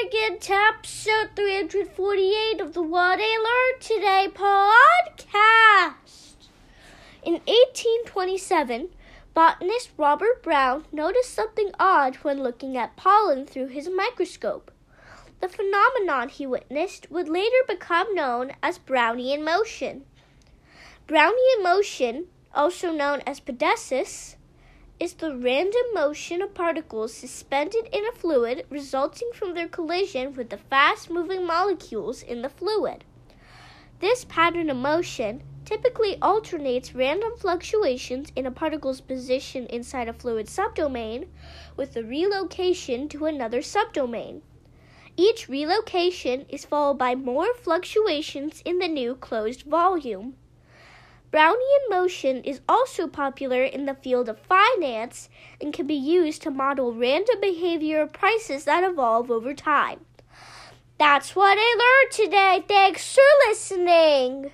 Sitting in episode 348 of the What I Learned Today podcast. In 1827, botanist Robert Brown noticed something odd when looking at pollen through his microscope. The phenomenon he witnessed would later become known as Brownian motion. Brownian motion, also known as pedesis, is the random motion of particles suspended in a fluid resulting from their collision with the fast moving molecules in the fluid. This pattern of motion typically alternates random fluctuations in a particle's position inside a fluid subdomain with a relocation to another subdomain. Each relocation is followed by more fluctuations in the new closed volume. Brownian motion is also popular in the field of finance and can be used to model random behavior of prices that evolve over time. That's what I learned today. Thanks for listening.